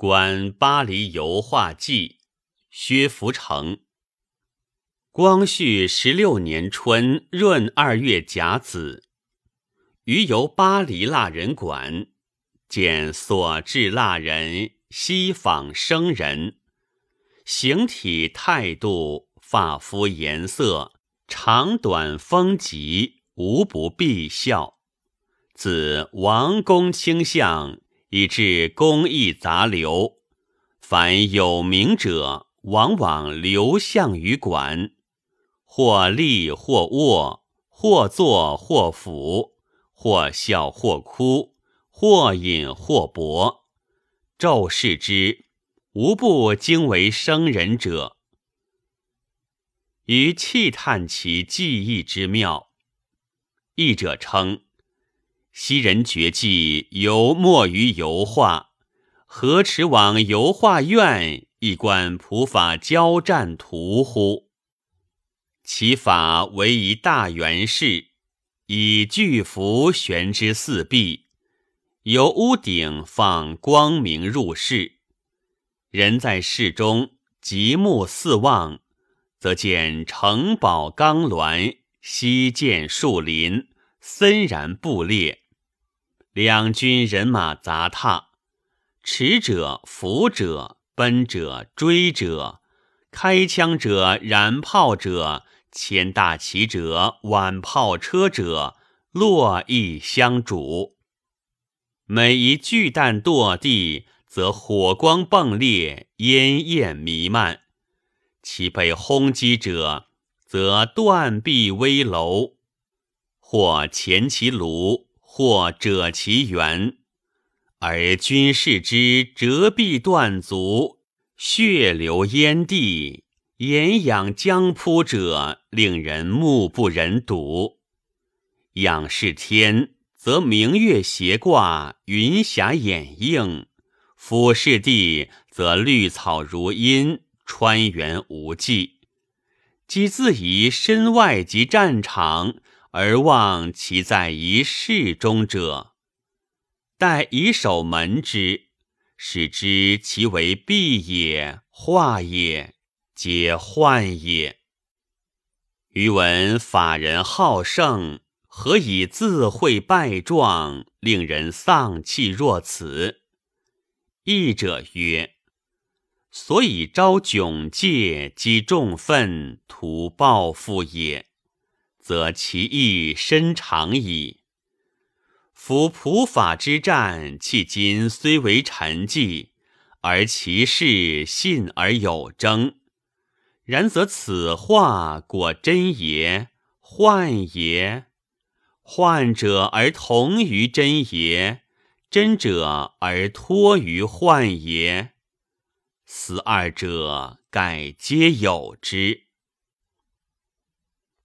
观巴黎油画记，薛福成。光绪十六年春闰二月甲子，余游巴黎蜡人馆，见所制蜡人西仿生人，形体态度、发肤颜色、长短风疾，无不必效。自王公卿相。以致工艺杂流，凡有名者，往往流向于馆，或立或卧，或坐或俯，或笑或哭，或饮或博，骤视之，无不惊为生人者。于气叹其技艺之妙，译者称。昔人绝技犹没于油画，何迟往油画院一观普法交战图乎？其法为一大圆室，以巨幅悬之四壁，由屋顶放光明入室。人在室中，极目四望，则见城堡钢峦，西涧树林，森然布列。两军人马杂沓，驰者、伏者、奔者、追者，开枪者、燃炮者，牵大旗者、挽炮车者，络绎相逐。每一巨弹堕地，则火光迸裂，烟焰弥漫；其被轰击者，则断壁危楼，或前其庐。或者其源，而军士之折臂断足、血流淹地、眼仰将扑者，令人目不忍睹。仰视天，则明月斜挂，云霞掩映；俯视地，则绿草如茵，川原无际。即自疑身外及战场。而望其在一室中者，待以守门之，使之其为壁也、画也，皆幻也。余闻法人好胜，何以自会败状，令人丧气若此？译者曰：所以招窘戒，积重愤，图报复也。则其意深长矣。夫普法之战，迄今虽为陈迹，而其事信而有征。然则此话果真也，幻也？幻者而同于真也，真者而托于幻也。此二者，盖皆有之。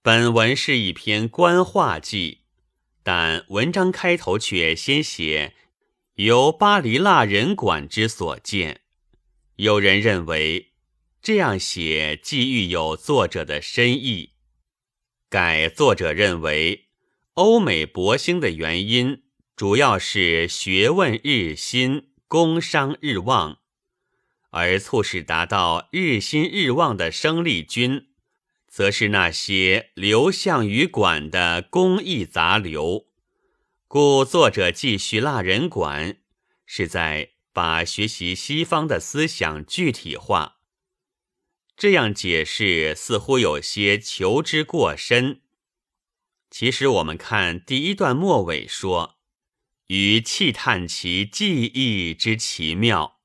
本文是一篇观画记，但文章开头却先写由巴黎蜡人馆之所见。有人认为这样写既寓有作者的深意。改作者认为，欧美博兴的原因主要是学问日新，工商日旺，而促使达到日新日旺的生力军。则是那些流向于馆的工艺杂流，故作者继续蜡人馆，是在把学习西方的思想具体化。这样解释似乎有些求之过深。其实我们看第一段末尾说：“于气叹其技艺之奇妙。”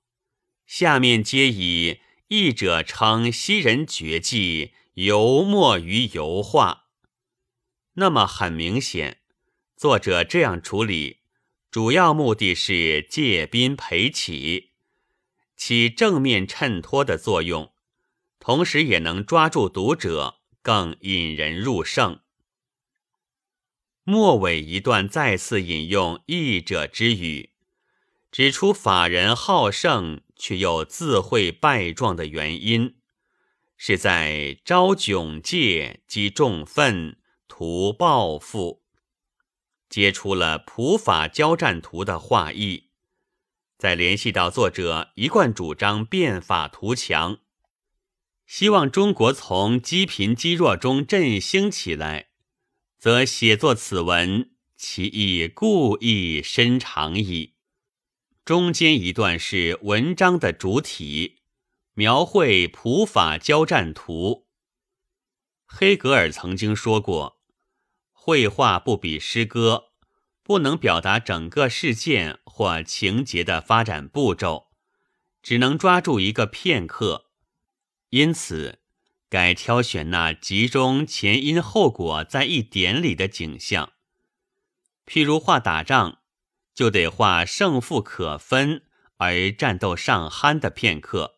下面皆以译者称昔人绝技。油墨于油画，那么很明显，作者这样处理，主要目的是借宾陪起，起正面衬托的作用，同时也能抓住读者，更引人入胜。末尾一段再次引用译者之语，指出法人好胜却又自会败状的原因。是在招窘戒积重愤图报复，揭出了普法交战图的画意。再联系到作者一贯主张变法图强，希望中国从积贫积弱中振兴起来，则写作此文，其意故意深长矣。中间一段是文章的主体，描绘普法交战图。黑格尔曾经说过：“绘画不比诗歌，不能表达整个事件或情节的发展步骤，只能抓住一个片刻。因此，该挑选那集中前因后果在一点里的景象。譬如画打仗，就得画胜负可分而战斗尚酣的片刻。”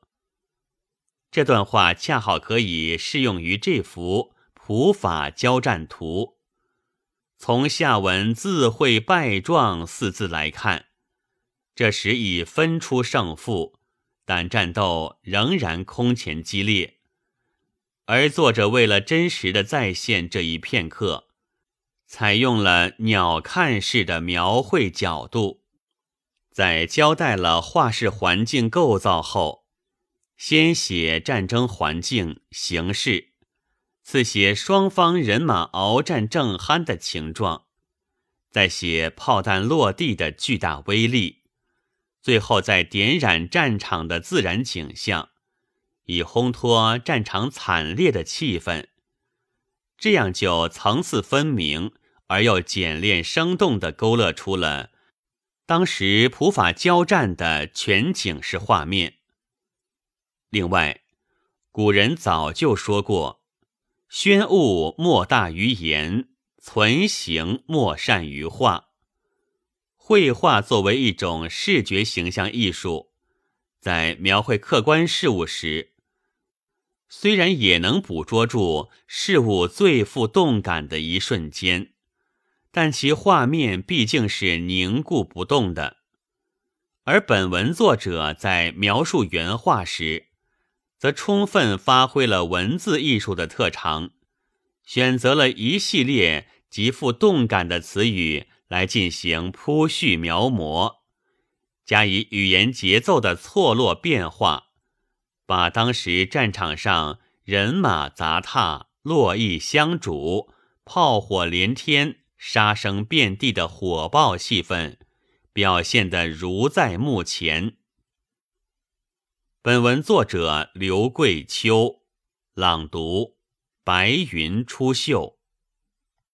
这段话恰好可以适用于这幅普法交战图。从下文“自会败状”四字来看，这时已分出胜负，但战斗仍然空前激烈。而作者为了真实的再现这一片刻，采用了鸟瞰式的描绘角度，在交代了画室环境构造后。先写战争环境形势，次写双方人马鏖战正酣的情状，再写炮弹落地的巨大威力，最后再点染战场的自然景象，以烘托战场惨烈的气氛。这样就层次分明而又简练生动地勾勒出了当时普法交战的全景式画面。另外，古人早就说过：“宣物莫大于言，存形莫善于画。”绘画作为一种视觉形象艺术，在描绘客观事物时，虽然也能捕捉住事物最富动感的一瞬间，但其画面毕竟是凝固不动的。而本文作者在描述原画时，则充分发挥了文字艺术的特长，选择了一系列极富动感的词语来进行铺叙描摹，加以语言节奏的错落变化，把当时战场上人马杂沓、络绎相逐、炮火连天、杀声遍地的火爆气氛表现得如在目前。本文作者刘桂秋，朗读：白云出岫。